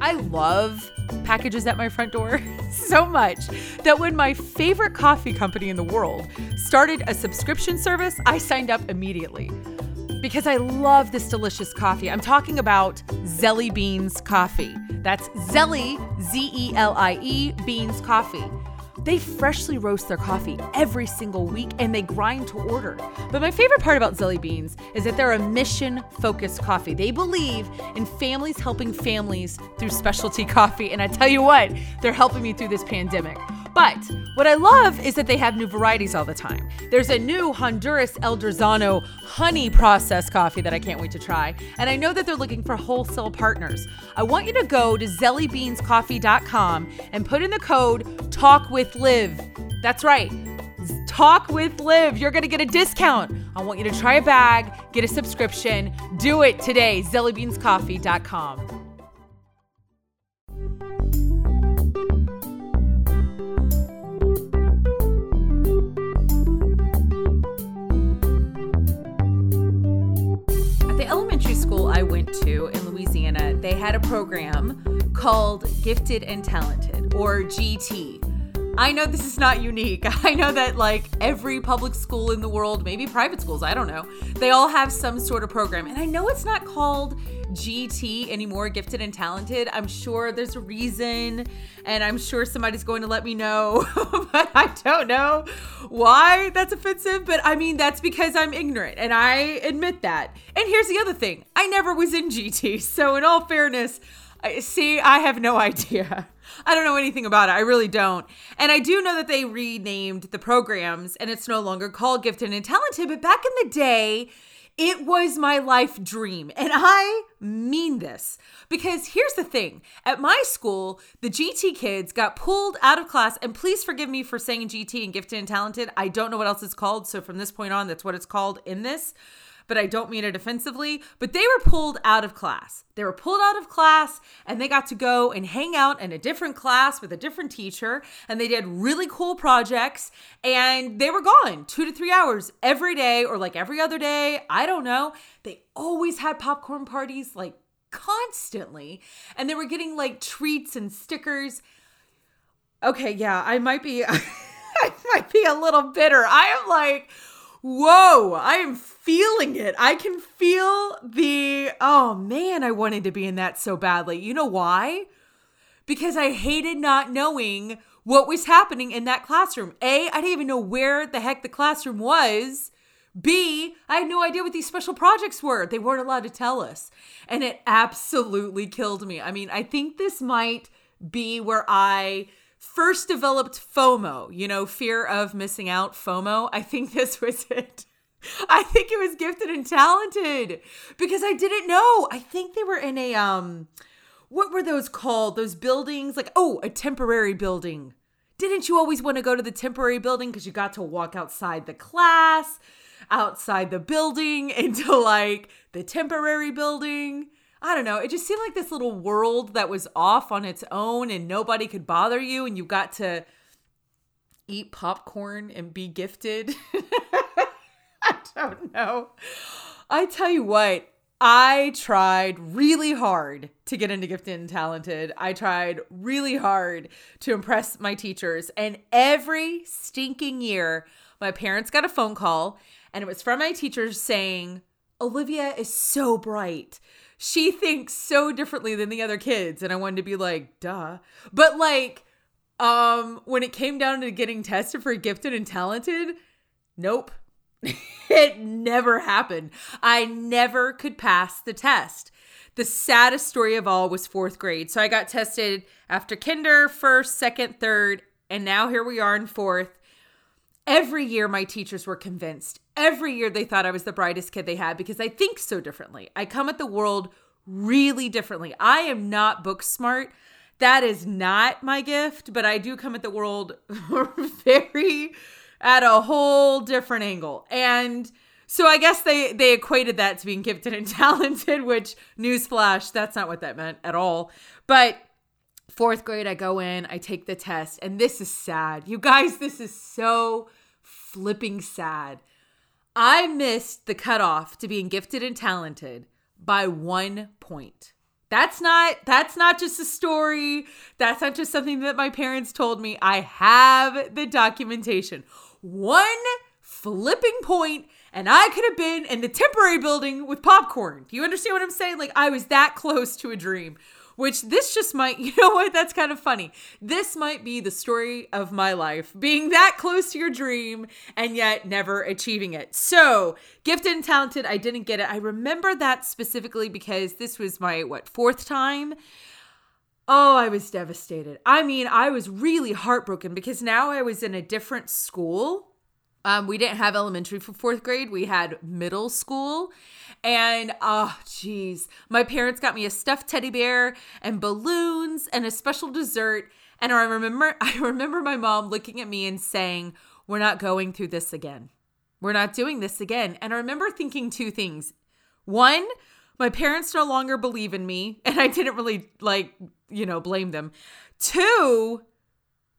I love packages at my front door so much that when my favorite coffee company in the world started a subscription service, I signed up immediately because I love this delicious coffee. I'm talking about Zelie Beans Coffee. That's Zelie, Z E L I E, Beans Coffee. They freshly roast their coffee every single week and they grind to order. But my favorite part about Zelie Beans is that they're a mission focused coffee. They believe in families helping families through specialty coffee. And I tell you what, they're helping me through this pandemic. But what I love is that they have new varieties all the time. There's a new Honduras El Durazno honey processed coffee that I can't wait to try. And I know that they're looking for wholesale partners. I want you to go to zeliebeanscoffee.com and put in the code Talk with Liv. That's right. Talk with Liv. You're going to get a discount. I want you to try a bag, get a subscription. Do it today. zeliebeanscoffee.com. went to in Louisiana, they had a program called Gifted and Talented, or GT. I know this is not unique. I know that like every public school in the world, maybe private schools, I don't know, they all have some sort of program. And I know it's not called GT anymore, gifted and talented. I'm sure there's a reason, and I'm sure somebody's going to let me know, but I don't know why that's offensive. But I mean, that's because I'm ignorant, and I admit that. And here's the other thing I never was in GT. So, in all fairness, see, I have no idea. I don't know anything about it. I really don't. And I do know that they renamed the programs and it's no longer called Gifted and Talented. But back in the day, it was my life dream. And I mean this because here's the thing at my school, the GT kids got pulled out of class. And please forgive me for saying GT and gifted and talented. I don't know what else it's called. So from this point on, that's what it's called in this but I don't mean it offensively. But they were pulled out of class. They were pulled out of class and they got to go and hang out in a different class with a different teacher. And they did really cool projects and they were gone two to three hours every day or like every other day. I don't know. They always had popcorn parties like constantly and they were getting like treats and stickers. Okay, yeah, I might be. I might be a little bitter. I am like, whoa, I am feeling it. I can feel the, oh man, I wanted to be in that so badly. You know why? Because I hated not knowing what was happening in that classroom. A, I didn't even know where the heck the classroom was. B, I had no idea what these special projects were. They weren't allowed to tell us. And it absolutely killed me. I mean, I think this might be where I first developed FOMO, you know, fear of missing out, FOMO. I think this was it. I think it was gifted and talented because I didn't know. I think they were in a um what were those called? Those buildings like oh, a temporary building. Didn't you always want to go to the temporary building because you got to walk outside the class, outside the building into like the temporary building? I don't know. It just seemed like this little world that was off on its own and nobody could bother you and you got to eat popcorn and be gifted. I don't know. I tell you what, I tried really hard to get into gifted and talented. I tried really hard to impress my teachers. And every stinking year, my parents got a phone call and it was from my teachers saying, Olivia is so bright she thinks so differently than the other kids. And i wanted to be like duh. But like um when it came down to getting tested for gifted and talented nope. It never happened. I never could pass the test. The saddest story of all was fourth grade. So i got tested after kinder first second third and now here we are in fourth every year my teachers were convinced. Every year they thought i was the brightest kid they had because i think so differently. I come at the world really differently. I am not book smart. That is not my gift but i do come at the world very at a whole different angle. And so i guess they they equated that to being gifted and talented which newsflash that's not what that meant at all. But fourth grade i go in i take the test and this is sad. You guys this is so flipping sad. I missed the cutoff to being gifted and talented by one point. That's not that's not just a story. That's not just something that my parents told me. I have the documentation. One flipping point and I could have been in the temporary building with popcorn. Do you understand what I'm saying? Like I was that close to a dream. Which this just might, you know what? That's kind of funny. This might be the story of my life, being that close to your dream and yet never achieving it. So, gifted and talented, I didn't get it. I remember that specifically because this was my, what, fourth time? Oh, I was devastated. I mean, I was really heartbroken because now I was in a different school um, we didn't have elementary for fourth grade. We had middle school. And oh, geez, my parents got me a stuffed teddy bear and balloons and a special dessert. And I remember, I remember my mom looking at me and saying, "We're not going through this again. We're not doing this again." And I remember thinking two things. One, my parents no longer believe in me, and I didn't really like, you know, blame them. Two,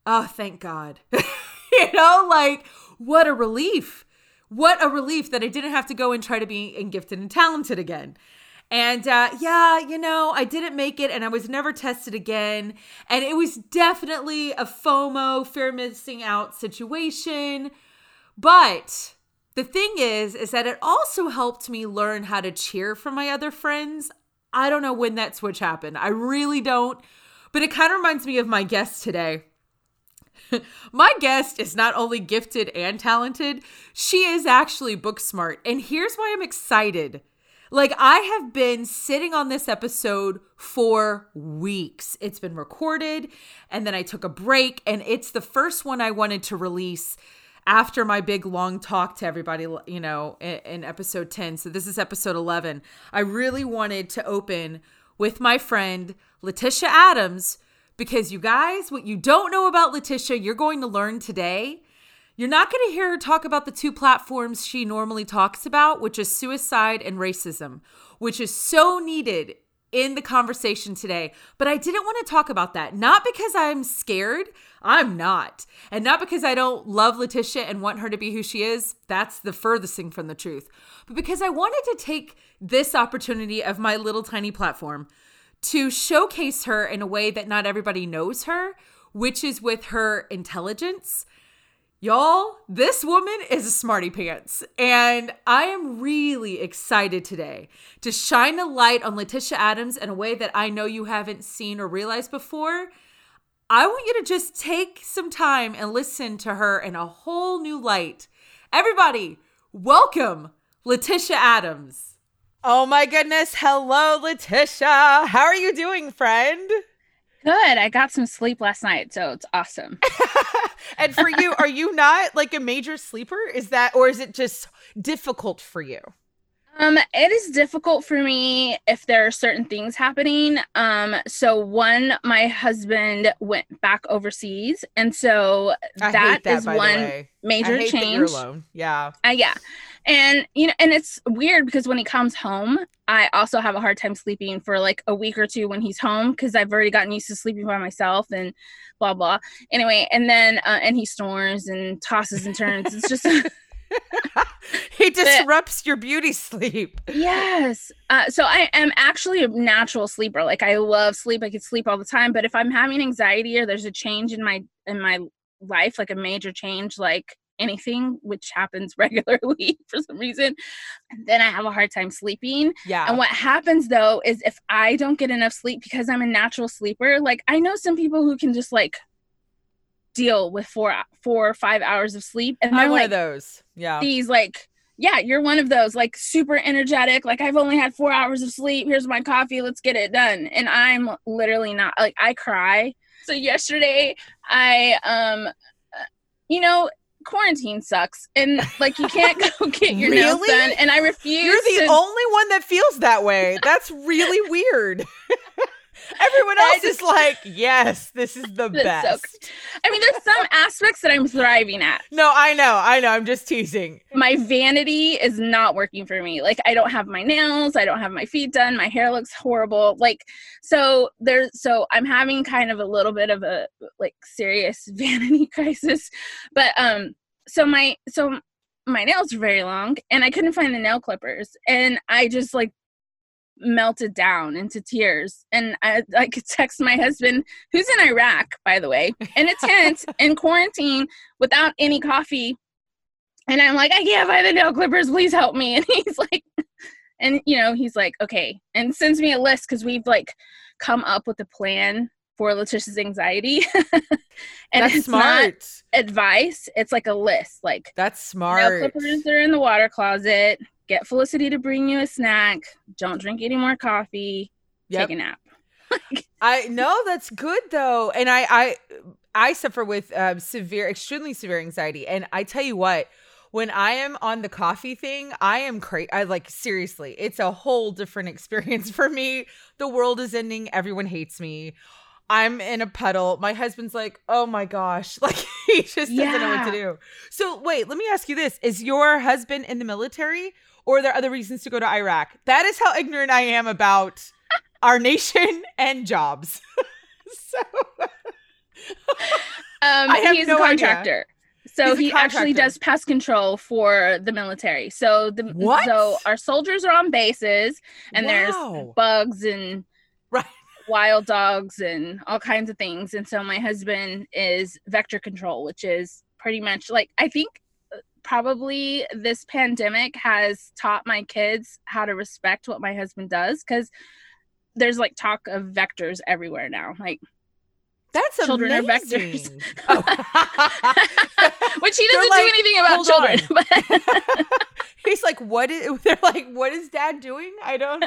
oh, thank God. you know, like what a relief. What a relief that I didn't have to go and try to be and gifted and talented again. And uh, yeah, you know, I didn't make it and I was never tested again. And it was definitely a FOMO, fear missing out situation. But the thing is, is that it also helped me learn how to cheer for my other friends. I don't know when that switch happened. I really don't. But it kind of reminds me of my guest today. My guest is not only gifted and talented, she is actually book smart. And here's why I'm excited. Like, I have been sitting on this episode for weeks. It's been recorded, and then I took a break, and it's the first one I wanted to release after my big long talk to everybody, you know, in, episode 10. So, this is episode 11. I really wanted to open with my friend Letitia Adams, because you guys, what you don't know about Letitia, you're going to learn today. You're not going to hear her talk about the two platforms she normally talks about, which is suicide and racism, which is so needed in the conversation today. But I didn't want to talk about that, not because I'm scared. I'm not. And not because I don't love Letitia and want her to be who she is. That's the furthest thing from the truth. But because I wanted to take this opportunity of my little tiny platform to showcase her in a way that not everybody knows her, which is with her intelligence. Y'all, this woman is a smarty pants. And I am really excited today to shine a light on Letitia Adams in a way that I know you haven't seen or realized before. I want you to just take some time and listen to her in a whole new light. Everybody, welcome Letitia Adams. Oh my goodness. Hello, Letitia. How are you doing, friend? Good. I got some sleep last night, so it's awesome. and for you, are you not like a major sleeper? Is that, or is it just difficult for you? Um, it is difficult for me if there are certain things happening. Um, so one, my husband went back overseas, and so that, that is one major change. Yeah. Uh, yeah. And you know, and it's weird because when he comes home, I also have a hard time sleeping for like a week or two when he's home because I've already gotten used to sleeping by myself and blah blah. Anyway, and then uh, and he snores and tosses and turns. It's just he disrupts but, your beauty sleep. Yes. Uh, so I am actually a natural sleeper. Like I love sleep. I could sleep all the time. But if I'm having anxiety or there's a change in my in my life, like a major change, like anything, which happens regularly for some reason, and then I have a hard time sleeping. Yeah. And what happens though is if I don't get enough sleep because I'm a natural sleeper, like I know some people who can just like deal with four four or five hours of sleep. And I'm like, one of those. Yeah. These like yeah, you're one of those like super energetic. Like I've only had four hours of sleep. Here's my coffee. Let's get it done. And I'm literally not like I cry. So yesterday I um you know quarantine sucks and like you can't go get your really? nails done and i refuse you're the to... only one that feels that way that's really weird Everyone else just, is like, yes, this is the best. So, I mean, there's some aspects that I'm thriving at. No, I know, I know. I'm just teasing. My vanity is not working for me. Like, I don't have my nails, I don't have my feet done, my hair looks horrible. Like, so there's, so I'm having kind of a little bit of a like serious vanity crisis. But, um, so my, so my nails are very long and I couldn't find the nail clippers. And I just like melted down into tears. And I, I could text my husband, who's in Iraq, by the way, in a tent in quarantine without any coffee. And I'm like, I can't buy the nail clippers. Please help me. And he's like, and you know, he's like, okay, and sends me a list because we've like come up with a plan for Letitia's anxiety. and That's it's smart. not advice. It's like a list. Like That's smart. nail clippers are in the water closet. Get Felicity to bring you a snack. Don't drink any more coffee. Yep. Take a nap. I know that's good though, and I I I suffer with um, severe, extremely severe anxiety, and I tell you what, when I am on the coffee thing, I am crazy. I like seriously, it's a whole different experience for me. The world is ending. Everyone hates me. I'm in a puddle. My husband's like, "Oh my gosh!" Like he just doesn't know what to do. So wait, let me ask you this: Is your husband in the military, or are there other reasons to go to Iraq? That is how ignorant I am about our nation and jobs. so Um, I have he's no a idea. contractor. So He's he actually does pest control for the military. So the What? so our soldiers are on bases and there's bugs and. Wild dogs and all kinds of things. And so my husband is vector control, which is pretty much like I think uh, probably this pandemic has taught my kids how to respect what my husband does because there's like talk of vectors everywhere now. Like That's Children are vectors. Oh. which he doesn't like, do anything about children. But He's like, what is? They're like, what is Dad doing? I don't.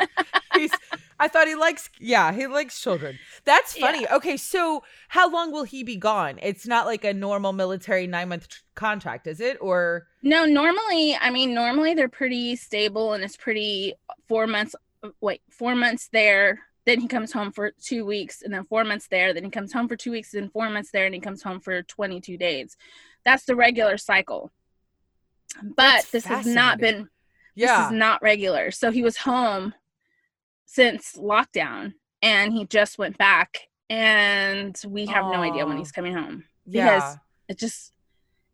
He's. I thought he likes. Yeah, he likes children. That's funny. Okay, so how long will he be gone? It's not like a normal military nine month tr- contract, is it? Or no, normally, I mean, normally they're pretty stable and it's pretty uh, four months. Uh, wait, four months there. Then he comes home for two weeks, and then four months there. Then he comes home for two weeks, and then four months there, and he comes home for 22 days. That's the regular cycle. But That's this has not been yeah, this is not regular. So he was home since lockdown and he just went back and we have no idea when he's coming home. yeah, Because it just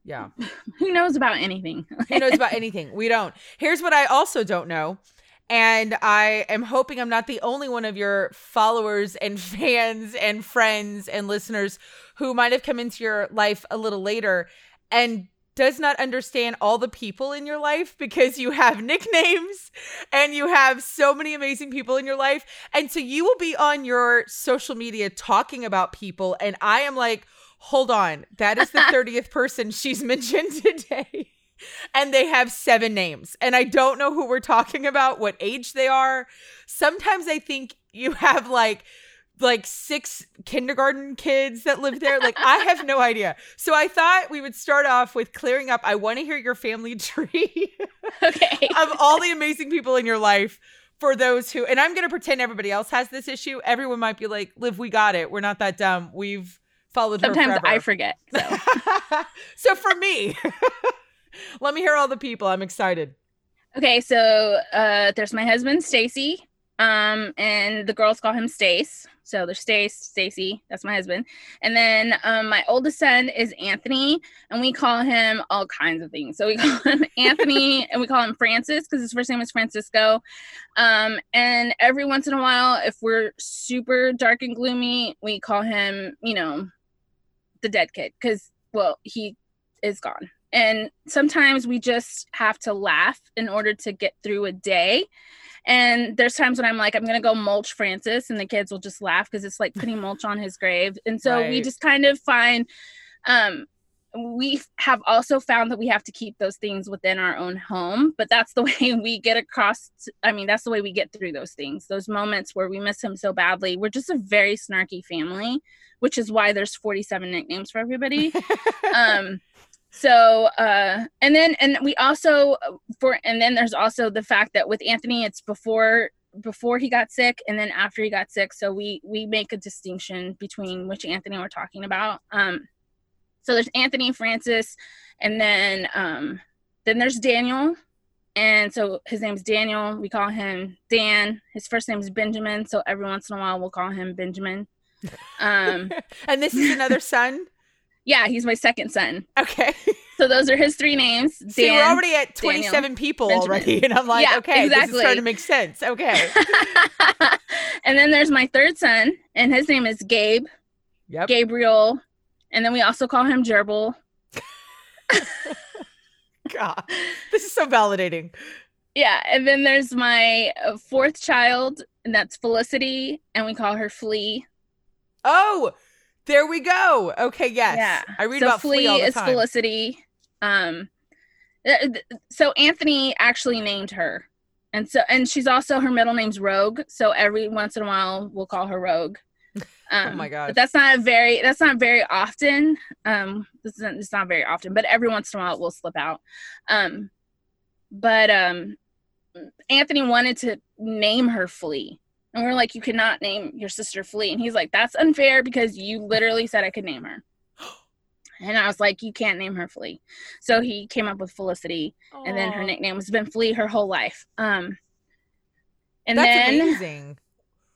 yeah. who knows about anything. Who knows about anything? We don't. Here's what I also don't know. And I am hoping I'm not the only one of your followers and fans and friends and listeners who might have come into your life a little later and does not understand all the people in your life because you have nicknames and you have so many amazing people in your life. And so you will be on your social media talking about people. And I am like, hold on, that is the 30th person she's mentioned today and they have seven names and i don't know who we're talking about what age they are sometimes i think you have like like six kindergarten kids that live there like i have no idea so i thought we would start off with clearing up i want to hear your family tree okay. of all the amazing people in your life for those who and i'm going to pretend everybody else has this issue everyone might be like liv we got it we're not that dumb we've followed her Sometimes I forget. So so for me, let me hear all the people. I'm excited. okay, so uh there's my husband Stacy. Um and the girls call him Stace. So there's Stace, Stacy, that's my husband. And then um my oldest son is Anthony, and we call him all kinds of things. So we call him Anthony and we call him Francis because his first name is Francisco. Um and every once in a while, if we're super dark and gloomy, we call him, you know, the dead kid because well, he is gone. And sometimes we just have to laugh in order to get through a day. And there's times when I'm like, I'm gonna go mulch Francis, and the kids will just laugh because it's like putting mulch on his grave. And so we just kind of find um we have also found that we have to keep those things within our own home, but that's the way we get across. I mean, that's the way we get through those things, those moments where we miss him so badly. We're just a very snarky family, which is why there's 47 nicknames for everybody um so uh and then and we also for and then there's also the fact that with anthony it's before before he got sick and then after he got sick. So we we make a distinction between which anthony we're talking about. Um so there's anthony francis and then um then there's daniel. And so his name's daniel. We call him dan. His first name is benjamin. So every once in a while we'll call him benjamin. Um and this is another son. Yeah, he's my second son. Okay. So those are his three names. Dan, See, we're already at Daniel, 27 people Benjamin. already. And I'm like, Yeah, okay, this is exactly. starting to make sense. Okay. and then there's my third son, and his name is Gabe, Yep. Gabriel, and then we also call him Gerbil. God. This is so validating. Yeah, and then there's my uh, fourth child, and that's Felicity, and we call her Flea. Oh, there we go. Okay, yes. Yeah. I read so about Flea Flea all the is time. Felicity. Um, so Anthony actually named her, and so and she's also her middle name's Rogue. So every once in a while we'll call her Rogue. Um, Oh my god! But that's not a very that's not very often. Um, this isn't it's not very often, but every once in a while it will slip out. Um, but um, Anthony wanted to name her Flea. And we're like, you cannot name your sister Flea. And he's like, that's unfair because you literally said I could name her. And I was like, you can't name her Flea. So he came up with Felicity, and then her nickname has been Flea her whole life. Um, and That's then amazing.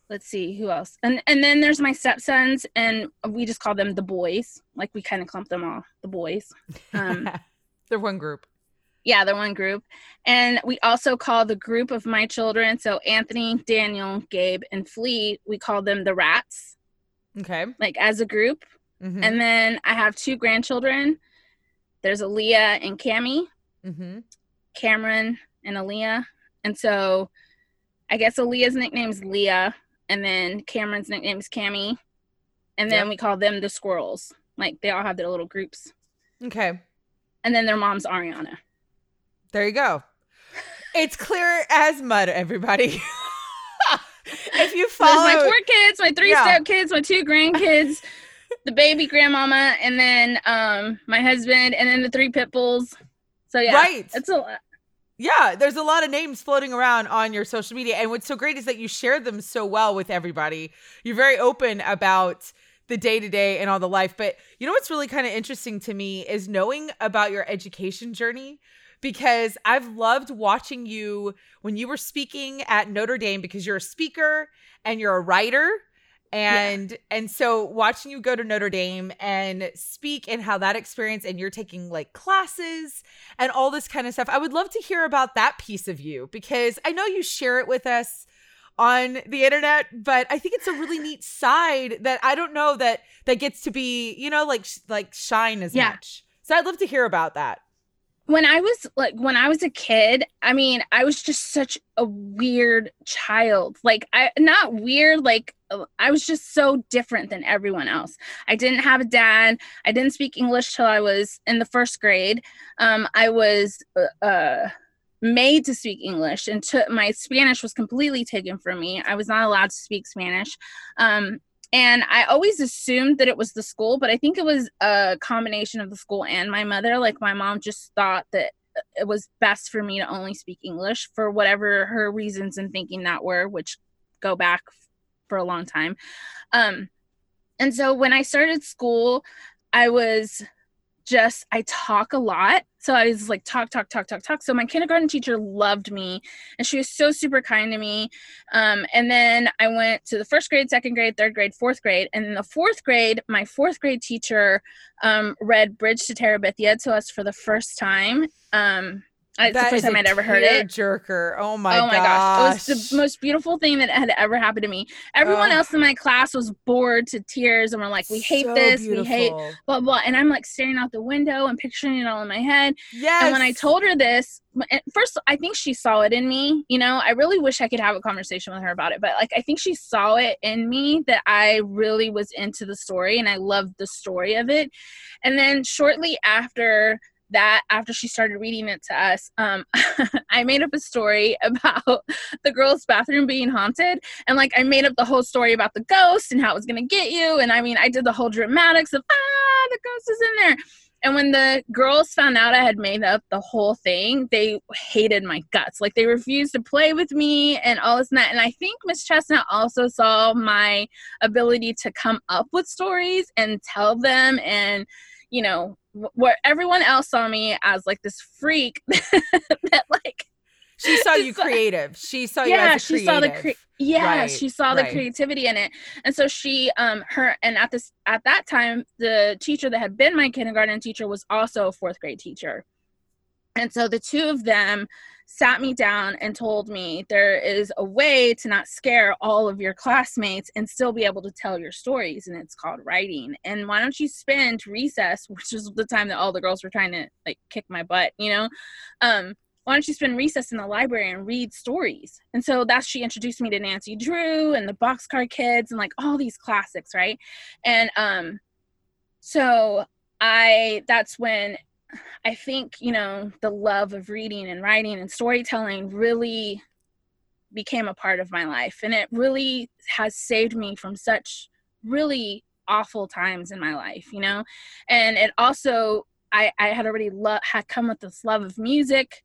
let's see who else. And and then there's my stepsons, and we just call them the boys. Like we kind of clump them all, the boys. Um, They're one group. Yeah, they're one group. And we also call the group of my children, so Anthony, Daniel, Gabe, and Flea, we call them the rats, Okay. like as a group. Mm-hmm. And then I have two grandchildren. There's Aaliyah and Cami, mm-hmm. Cameron and Aaliyah. And so I guess Aaliyah's nickname is Leah, and then Cameron's nickname is Cami. And then Yep. we call them the squirrels. Like they all have their little groups. Okay. And then their mom's Ariana. There you go. It's clear as mud, everybody. if you So there's follow my four kids, my three Yeah. step kids, my two grandkids, the baby grandmama, and then um my husband, and then the three pit bulls. So yeah, Right. it's a lot. Yeah, there's a lot of names floating around on your social media. And what's so great is that you share them so well with everybody. You're very open about the day to day and all the life. But you know what's really kind of interesting to me is knowing about your education journey because I've loved watching you when you were speaking at Notre Dame because you're a speaker and you're a writer and and so watching you go to Notre Dame and speak and how that experience and you're taking like classes and all this kind of stuff. I would love to hear about that piece of you because I know you share it with us on the internet, but I think it's a really neat side that I don't know that that gets to be, you know, like like shine as Yeah. much. So I'd love to hear about that. When I was like when I was a kid, I mean, I was just such a weird child. Like I not weird like uh, I was just so different than everyone else. I didn't have a dad. I didn't speak English till I was in the first grade. Um I was uh, uh made to speak English and took my Spanish was completely taken from me. I was not allowed to speak Spanish. Um and I always assumed that it was the school, but I think it was a combination of the school and my mother. Like my mom just thought that it was best for me to only speak English for whatever her reasons and thinking that were, which go back for a long time. Um, and so when I started school, I was just I talk a lot. So I was like talk, talk, talk, talk, talk. So my kindergarten teacher loved me and she was so super kind to me. Um, and then I went to the first grade, second grade, third grade, fourth grade. And in the fourth grade, my fourth grade teacher um, read Bridge to Terabithia to us for the first time. Um, It's the first time I'd ever heard it. Jerker. Oh my, oh my gosh. It was the most beautiful thing that had ever happened to me. Everyone Oh. else in my class was bored to tears and were like, we hate So this, we hate beautiful. blah, blah. And I'm like staring out the window and picturing it all in my head. Yes. And when I told her this, first, I think she saw it in me. You know, I really wish I could have a conversation with her about it, but like, I think she saw it in me that I really was into the story and I loved the story of it. And then shortly after that, after she started reading it to us, um, I made up a story about the girl's bathroom being haunted. And like, I made up the whole story about the ghost and how it was going to get you. And I mean, I did the whole dramatics of, ah, the ghost is in there. And when the girls found out I had made up the whole thing, they hated my guts. Like they refused to play with me and all this and that. And I think Miss Chestnut also saw my ability to come up with stories and tell them and you know where everyone else saw me as like this freak that like she saw you creative. She saw you yeah, a she saw the cre- yeah, Right, she saw the right. creativity in it. And so she um her and at this at that time the teacher that had been my kindergarten teacher was also a fourth grade teacher. And so the two of them sat me down and told me there is a way to not scare all of your classmates and still be able to tell your stories and it's called writing. And why don't you spend recess, which is the time that all the girls were trying to like kick my butt, you know? Um why don't you spend recess in the library and read stories? And so that's she introduced me to Nancy Drew and the Boxcar Kids and like all these classics, right? And um so I that's when I think, you know, the love of reading and writing and storytelling really became a part of my life and it really has saved me from such really awful times in my life, you know? And it also I, I had already lo- had come with this love of music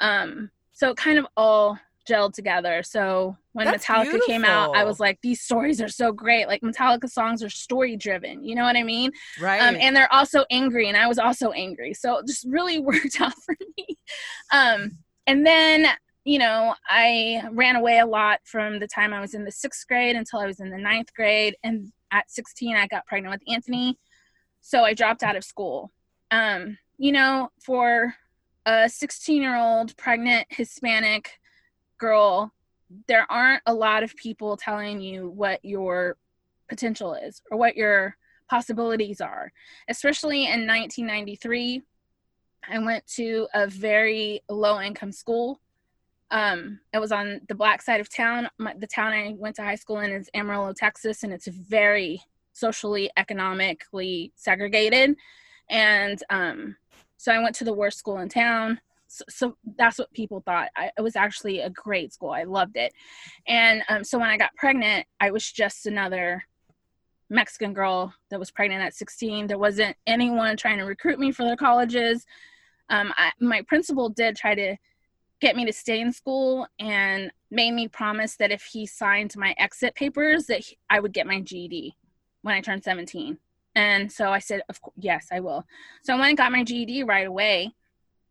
um so it kind of all gelled together. So when That's metallica came out i was like these stories are so great. Like metallica songs are story driven you know what i mean? Right. um and they're also angry and i was also angry. So it just really worked out for me. Um and then you know i ran away a lot from the time i was in the sixth grade until i was in the ninth grade. And at 16 i got pregnant with anthony. So i dropped out of school. Um you know for a 16 year old pregnant hispanic girl there aren't a lot of people telling you what your potential is or what your possibilities are especially in 1993 i went to a very low income school. Um it was on the black side of town. My, the town i went to high school in is amarillo texas and it's very socially economically segregated. And um so i went to the worst school in town so, so that's what people thought. I, it was actually a great school. I loved it. And um, so when i got pregnant i was just another mexican girl that was pregnant at 16 there wasn't anyone trying to recruit me for their colleges. Um, I, my principal did try to get me to stay in school and made me promise that if he signed my exit papers that he, i would get my ged when i turned 17 and so i said of course yes i will. So i went and got my ged right away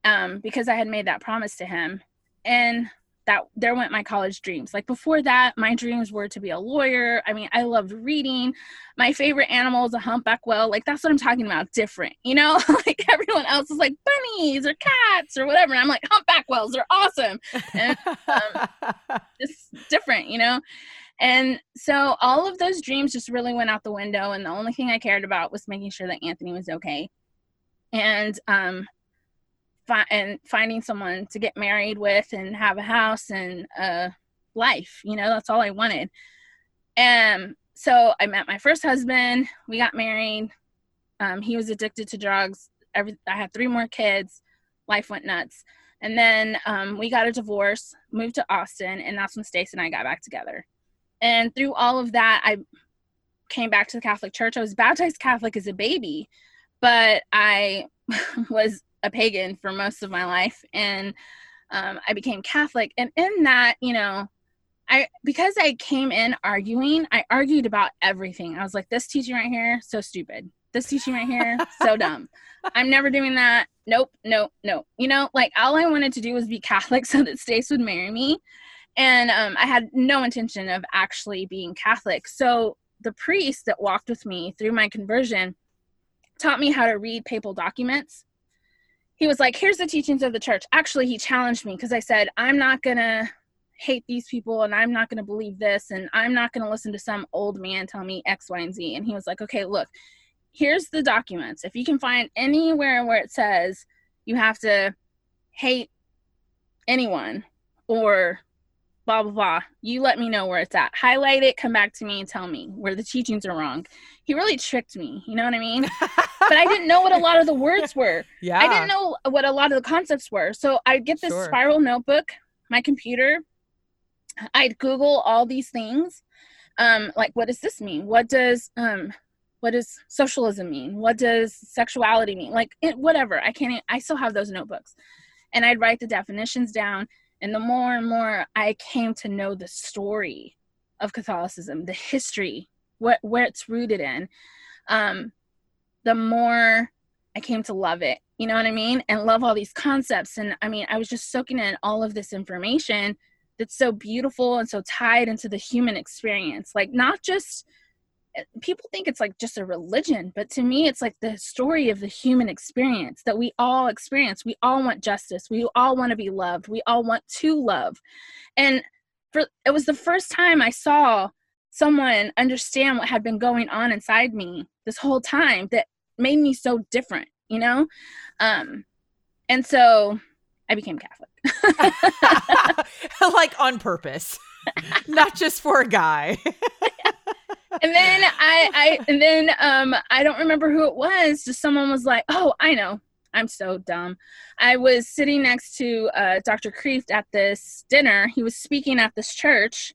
um, because I had made that promise to him. And that there went my college dreams. Like before that, my dreams were to be a lawyer. I mean, I loved reading. My favorite animal is a humpback whale. Like that's what I'm talking about. Different, you know. like everyone else is like bunnies or cats or whatever. And I'm like humpback whales are awesome. And um, just different, you know. And so all of those dreams just really went out the window. And the only thing I cared about was making sure that Anthony was okay. And um, fi- and finding someone to get married with and have a house and a life you know that's all i wanted. And so i met my first husband we got married. Um, he was addicted to drugs Every, i had three more kids life went nuts. And then um, we got a divorce moved to austin and that's when stace and i got back together. And through all of that i came back to the catholic church. I was baptized catholic as a baby but i was a pagan for most of my life and um, i became catholic and in that you know i because i came in arguing i argued about everything. I was like this teaching right here so stupid. This teaching right here so dumb. I'm never doing that. Nope nope nope. You know like all i wanted to do was be catholic so that stace would marry me and um, i had no intention of actually being catholic. So the priest that walked with me through my conversion taught me how to read papal documents he was like, here's the teachings of the church. Actually, he challenged me because I said, I'm not going to hate these people and I'm not going to believe this and I'm not going to listen to some old man tell me X, Y, and Z. And he was like, okay, look, here's the documents. If you can find anywhere where it says you have to hate anyone or blah, blah, blah, you let me know where it's at. Highlight it, come back to me and tell me where the teachings are wrong. He really tricked me. You know what I mean? but I didn't know what a lot of the words were. yeah. I didn't know what a lot of the concepts were. So I'd get this Sure. spiral notebook, my computer. I'd Google all these things. Um, like what does this mean? What does um what does socialism mean? What does sexuality mean? Like it, whatever. I can't i still have those notebooks. And I'd write the definitions down. And the more and more I came to know the story of Catholicism, the history, what where it's rooted in, um, the more I came to love it. you know what I mean? And love all these concepts. And I mean, I was just soaking in all of this information that's so beautiful and so tied into the human experience. Like, not just people think it's like just a religion, but to me, it's like the story of the human experience that we all experience. We all want justice. We all want to be loved. We all want to love. And for it was the first time I saw someone understand what had been going on inside me this whole time that made me so different you know um and so i became catholic like on purpose not just for a guy and then i i and then um i don't remember who it was just someone was like oh i know. I'm so dumb. I was sitting next to uh, dr kreeft at this dinner. He was speaking at this church.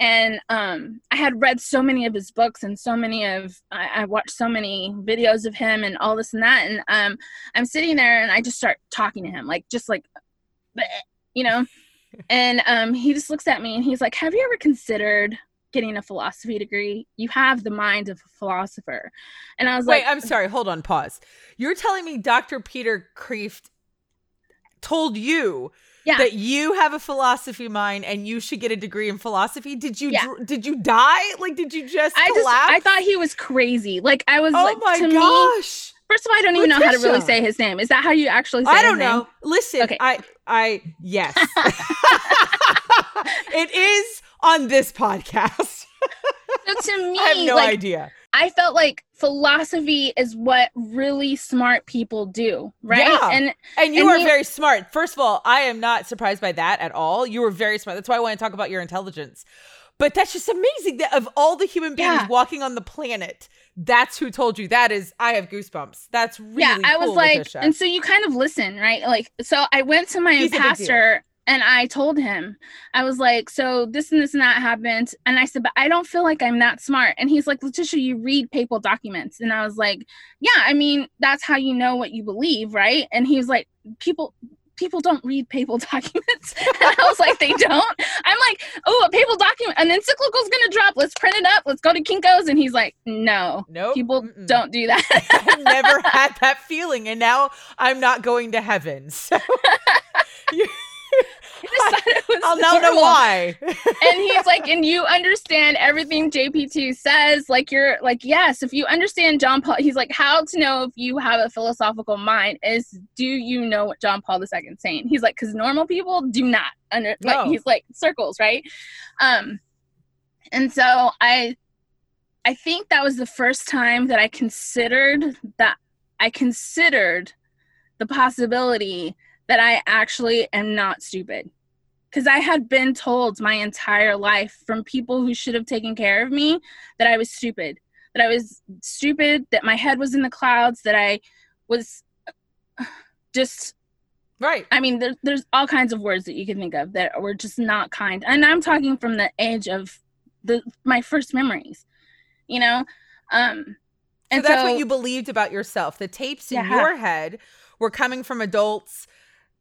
And um, I had read so many of his books and so many of I, I, watched so many videos of him and all this and that. And um, I'm sitting there and I just start talking to him like just like you know? And um, he just looks at me and he's like have you ever considered getting a philosophy degree you have the mind of a philosopher and I was wait like Wait, I'm sorry hold on pause you're telling me Dr. Peter Kreeft told you yeah. that you have a philosophy mind and you should get a degree in philosophy. Did you yeah. dr- did you die? Like did you just I collapse? Just, I thought he was crazy. Like I was oh like my to gosh. Me, First of all, I don't even know how to really say his name. Is that how you actually say I don't know. Name? Listen, okay. I I yes. it is on this podcast. so to me, I have no like, idea. I felt like philosophy is what really smart people do, right? Yeah. And and you and are he, very smart. First of all, I am not surprised by that at all. You were very smart. That's why I want to talk about your intelligence. But that's just amazing that of all the human beings Yeah. walking on the planet, that's who told you. That is, I have goosebumps. That's really yeah, I was cool, like, Letitia. and so you kind of listen, right? Like, so I went to my He's a big deal. pastor and I told him, I was like, so this and this and that happened. And I said, but I don't feel like I'm that smart. And he's like, Letitia, you read papal documents. And I was like, yeah, I mean, that's how you know what you believe, right? And he was like, people, people don't read papal documents. and I was like, they don't. I'm like, oh, a papal document, an encyclical is gonna drop. Let's print it up. Let's go to Kinkos. And he's like, no, Nope. people Mm-mm. don't do that. I've never had that feeling, and now I'm not going to heaven. So I thought it was I'll now know why. and he's like, and you understand everything JP2 says. Like, you're like, yes, if you understand John Paul, he's like, how to know if you have a philosophical mind is do you know what John Paul II is saying? He's like, because normal people do not under, like, he's like, circles, right? Um, and so I, I think that was the first time that I considered that I considered the possibility that I actually am not stupid because I had been told my entire life from people who should have taken care of me that I was stupid, that I was stupid, that my head was in the clouds, that I was just, Right. I mean, there, there's all kinds of words that you can think of that were just not kind. And I'm talking from the age of the my first memories, you know? Um, So and that's so, what you believed about yourself. The tapes in Yeah. your head were coming from adults,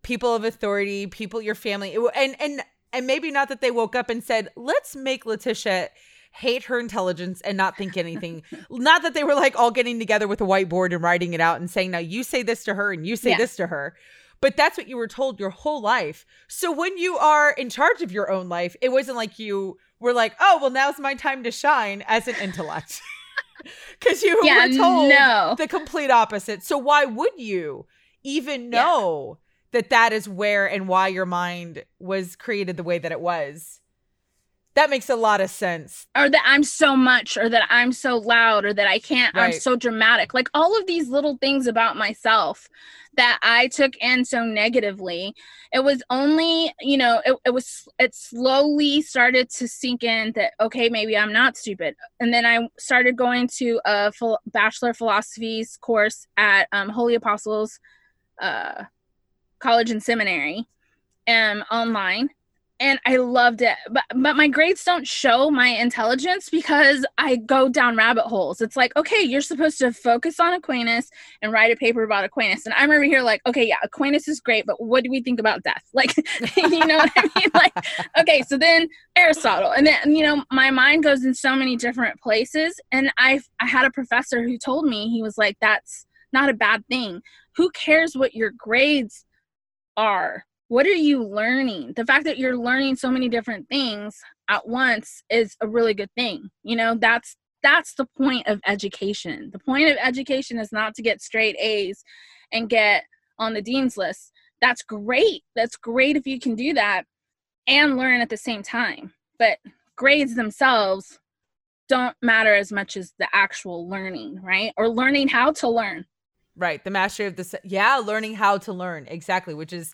people of authority, people your family, and and and maybe not that they woke up and said, "Let's make Letitia." Hate her intelligence and not think anything. not that they were like all getting together with a whiteboard and writing it out and saying, Now you say this to her and you say Yeah. this to her. But that's what you were told your whole life. So when you are in charge of your own life, it wasn't like you were like, Oh, well, now's my time to shine as an intellect. Because you yeah, were told no. the complete opposite. So why would you even Yeah. That that is where and why your mind was created the way that it was? That makes a lot of sense. or that I'm so much, or that I'm so loud, or that I can't, I'm so dramatic. Like all of these little things about myself that I took in so negatively. It was only, you know, it, it was, it slowly started to sink in that, okay, maybe I'm not stupid. And then I started going to a phil- Bachelor of Philosophies course at um, Holy Apostles uh, College and Seminary um, online and I loved it. But but my grades don't show my intelligence because I go down rabbit holes. It's like, okay, you're supposed to focus on Aquinas and write a paper about Aquinas. And I'm over here like, okay, yeah, Aquinas is great, but what do we think about death? Like, you know what I mean? Like, okay, so then Aristotle, and then you know, my mind goes in so many different places. And I I had a professor who told me he was like, that's not a bad thing. who cares what your grades are? What are you learning? The fact that you're learning so many different things at once is a really good thing you know? That's that's the point of education. The point of education is not to get straight a's and get on the dean's list. That's great. That's great if you can do that and learn at the same time. But grades themselves don't matter as much as the actual learning right? Or learning how to learn right the mastery of the yeah learning how to learn exactly which is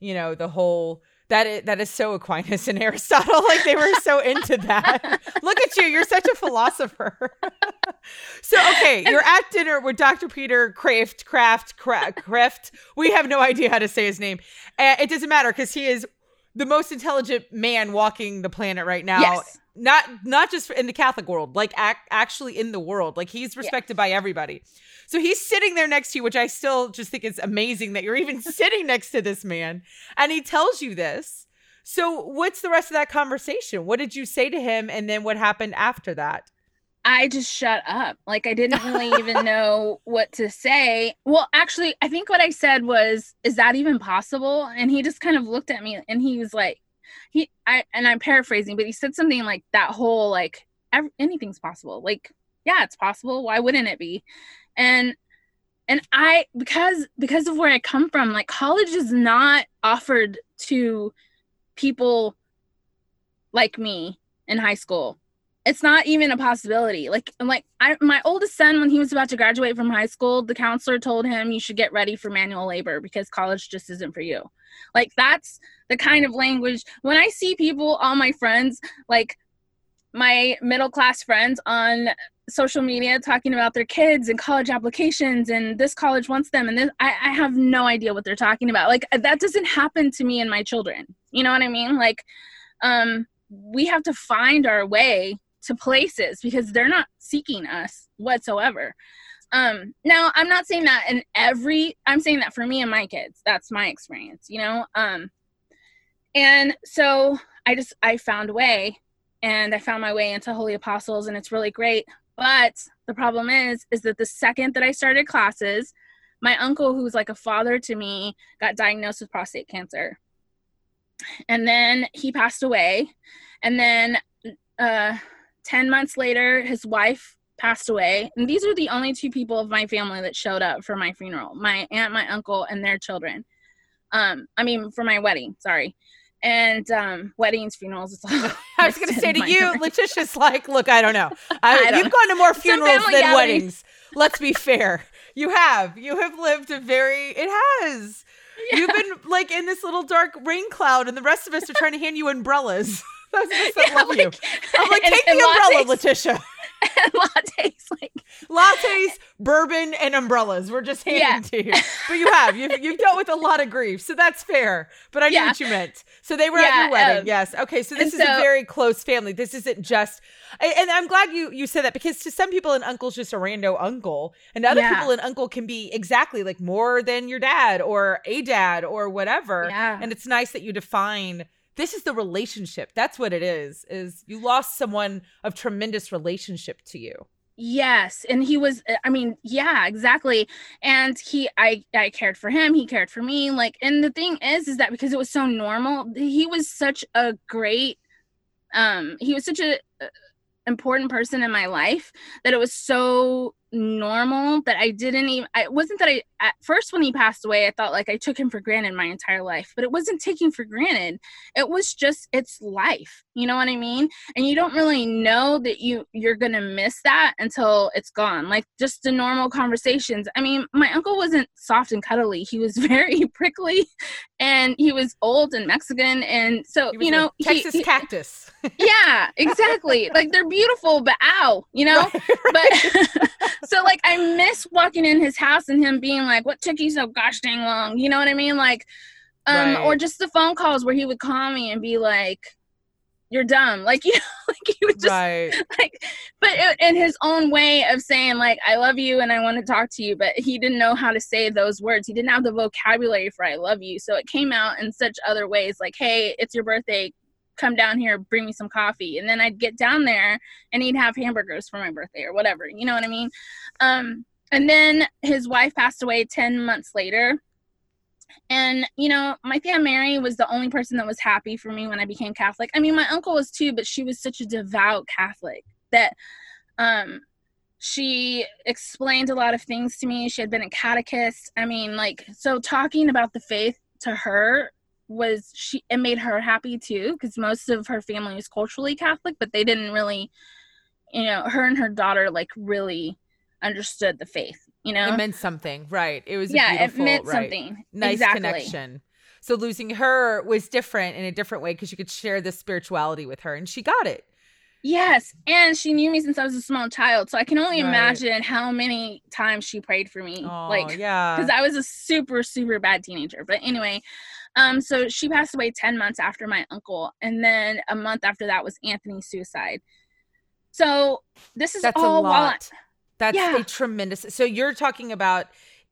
you know the whole that is, that is so Aquinas and Aristotle. Like they were so into that. Look at you, you're such a philosopher. so okay, you're at dinner with Dr. Peter Kreeft, Kraft, Kraft. We have no idea how to say his name. Uh, it doesn't matter because he is the most intelligent man walking the planet right now. Yes. Not not just in the Catholic world, like ac- actually in the world. Like he's respected by everybody. So he's sitting there next to you, which I still just think is amazing that you're even sitting next to this man. And he tells you this. So what's the rest of that conversation? What did you say to him? And then what happened after that? I just shut up. Like I didn't really even know what to say. Well, actually, I think what I said was, "Is that even possible?" And he just kind of looked at me and he was like, "He," I and I'm paraphrasing, but he said something like that whole like, "Anything's possible." Like, yeah, it's possible. Why wouldn't it be? and and i because because of where i come from like college is not offered to people like me in high school it's not even a possibility. Like like I, my oldest son when he was about to graduate from high school the counselor told him you should get ready for manual labor because college just isn't for you. Like that's the kind of language. When i see people all my friends like my middle class friends on social media talking about their kids and college applications and this college wants them and this I, I have no idea what they're talking about. Like that doesn't happen to me and my children. You know what i mean? Like um we have to find our way to places because they're not seeking us whatsoever um now i'm not saying that in every i'm saying that for me and my kids that's my experience you know um and so i just i found a way and i found my way into holy apostles and it's really great but the problem is, is that the second that I started classes, my uncle, who's like a father to me, got diagnosed with prostate cancer. And then he passed away. And then uh, 10 months later, his wife passed away. And these are the only two people of my family that showed up for my funeral my aunt, my uncle, and their children. Um, I mean, for my wedding, sorry and um, weddings, funerals. It's all I was going to say to you, memory. Letitia's like, look, I don't know. I, I you've gone to more funerals than weddings. Let's be fair. You have. You have lived a very. It has. Yeah. You've been like in this little dark rain cloud, and the rest of us are trying to hand you umbrellas. Those us that yeah, love like, you. I'm like, take and, the and umbrella, Letitia. lattes, like lattes, bourbon, and umbrellas. We're just handing yeah. to you. But you have you've you've dealt with a lot of grief, so that's fair. But I yeah. knew what you meant. So they were yeah, at your wedding. Um, yes. Okay. So this is so, a very close family. This isn't just. And I'm glad you you said that because to some people an uncle's just a rando uncle, and other people an uncle can be exactly like more than your dad or a dad or whatever. And it's nice that you define this is the relationship. That's what it is is you lost someone of tremendous relationship to you. Yes and he was i mean yeah exactly. And he i i cared for him he cared for me like and the thing is is that because it was so normal he was such a great um he was such a important person in my life that it was so normal that I didn't even I wasn't that I at first when he passed away I thought like I took him for granted my entire life but it wasn't taking for granted. It was just it's life you know what I mean? And you don't really know that you you're going to miss that until it's gone like just the normal conversations. I mean my uncle wasn't soft and cuddly. He was very prickly and he was old and Mexican and so you know Texas he, cactus. Yeah exactly. Like they're beautiful but ow you know? Right, right. but so like I miss walking in his house and him being like, "What took you so gosh dang long?" You know what I mean? Like, um, right. or just the phone calls where he would call me and be like, "You're dumb," like you know, like he would just right. like, but in his own way of saying like, "I love you" and I want to talk to you, but he didn't know how to say those words. He didn't have the vocabulary for "I love you," so it came out in such other ways, like, "Hey, it's your birthday." Come down here, bring me some coffee. And then I'd get down there and he'd have hamburgers for my birthday or whatever. You know what I mean? Um, and then his wife passed away 10 months later and you know my aunt mary was the only person that was happy for me when i became catholic i mean my uncle was too but she was such a devout catholic that um she explained a lot of things to me she had been a catechist i mean like so talking about the faith to her was she it made her happy too because most of her family is culturally catholic but they didn't really you know her and her daughter like really understood the faith you know It meant something, right? It was yeah it meant right. something Nice exactly. connection. So losing her was different in a different way because you could share this spirituality with her, and she got it. yes and she knew me since i was a small child so i can only Right. imagine how many times she prayed for me Oh, like yeah, because I was a super, super bad teenager. But anyway, um, so she passed away 10 months after my uncle. And then a month after that was Anthony's suicide. So this is that's a all I, lot. That's Yeah. a tremendous. So you're talking about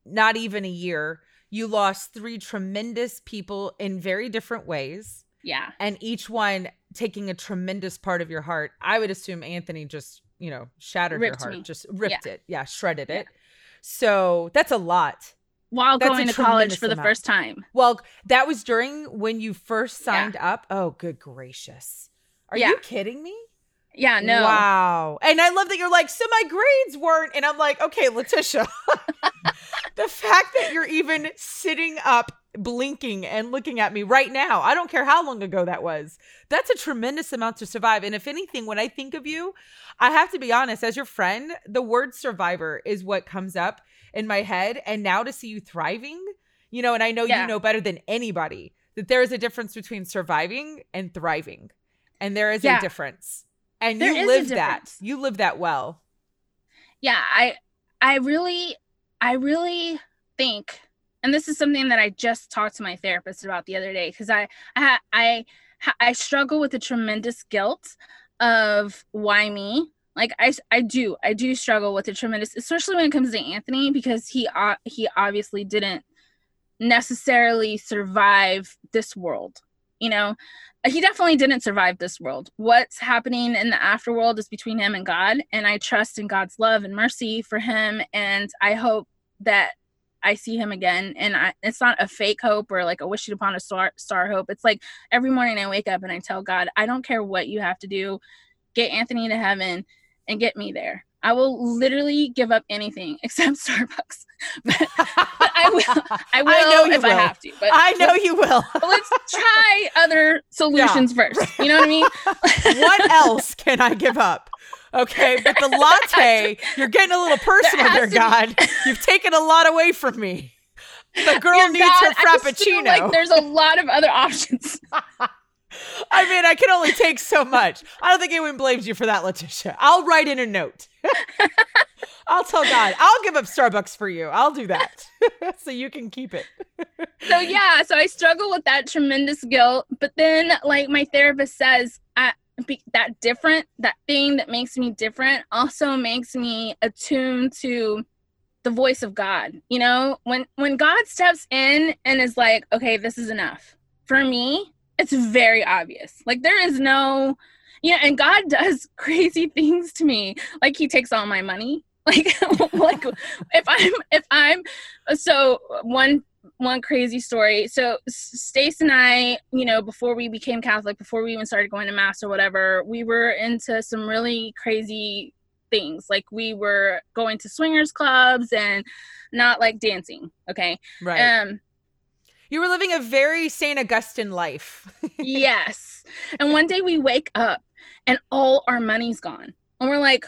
not even a year. You lost three tremendous people in very different ways, yeah. and each one taking a tremendous part of your heart. I would assume Anthony just, you know, shattered Ripped your heart, me. just ripped it. Yeah, shredded it. So that's a lot. While That's going to college for the amount. first time. Well, that was during when you first Yeah. signed up. Oh, good gracious. Are Yeah. you kidding me? Yeah, no. Wow. And I love that you're like, so my grades weren't. And I'm like, okay, Letitia, the fact that you're even sitting up, blinking, and looking at me right now, I don't care how long ago that was. That's a tremendous amount to survive. And if anything, when I think of you, I have to be honest, as your friend, the word survivor is what comes up in my head. And now to see you thriving, you know, and I know Yeah. you know better than anybody that there is a difference between surviving and thriving. And there is Yeah. a difference. And There you live that. You live that well. yeah i i really i really think and this is something that i just talked to my therapist about the other day because i i i i struggle with the tremendous guilt of why me like I, I do i do struggle with the tremendous especially when it comes to anthony because he uh, he obviously didn't necessarily survive this world you know he definitely didn't survive this world. What's happening in the afterworld is between him and God, and I trust in God's love and mercy for him, and I hope that I see him again. And I, it's not a fake hope or like a wishing upon a star, star hope. It's like every morning I wake up and I tell God, I don't care what you have to do, get Anthony to heaven and get me there. I will literally give up anything except Starbucks. but, but I will. I will know you if I have to. But I know you will. let's try other solutions first. You know what I mean? what else can I give up? Okay, but the latte, you're getting a little personal has there, to be- God. You've taken a lot away from me. The girl Dear needs God, her I frappuccino. like there's a lot of other options. I mean, I can only take so much. I don't think anyone blames you for that, Letitia. I'll write in a note. I'll tell God, I'll give up Starbucks for you. I'll do that so you can keep it. So yeah, so I struggle with that tremendous guilt. But then, like my therapist says, I, that different, that thing that makes me different, also makes me attuned to the voice of God. You know, when when God steps in and is like, okay, this is enough. For me, it's very obvious. Like there is no, you know, and God does crazy things to me. Like He takes all my money. Like, like if I'm if I'm so one one crazy story. So Stace and I, you know, before we became Catholic, before we even started going to mass or whatever, we were into some really crazy things. Like we were going to swingers clubs and not like dancing. Okay. Right. Um you were living a very St. Augustine life. yes. And one day we wake up and all our money's gone. And we're like,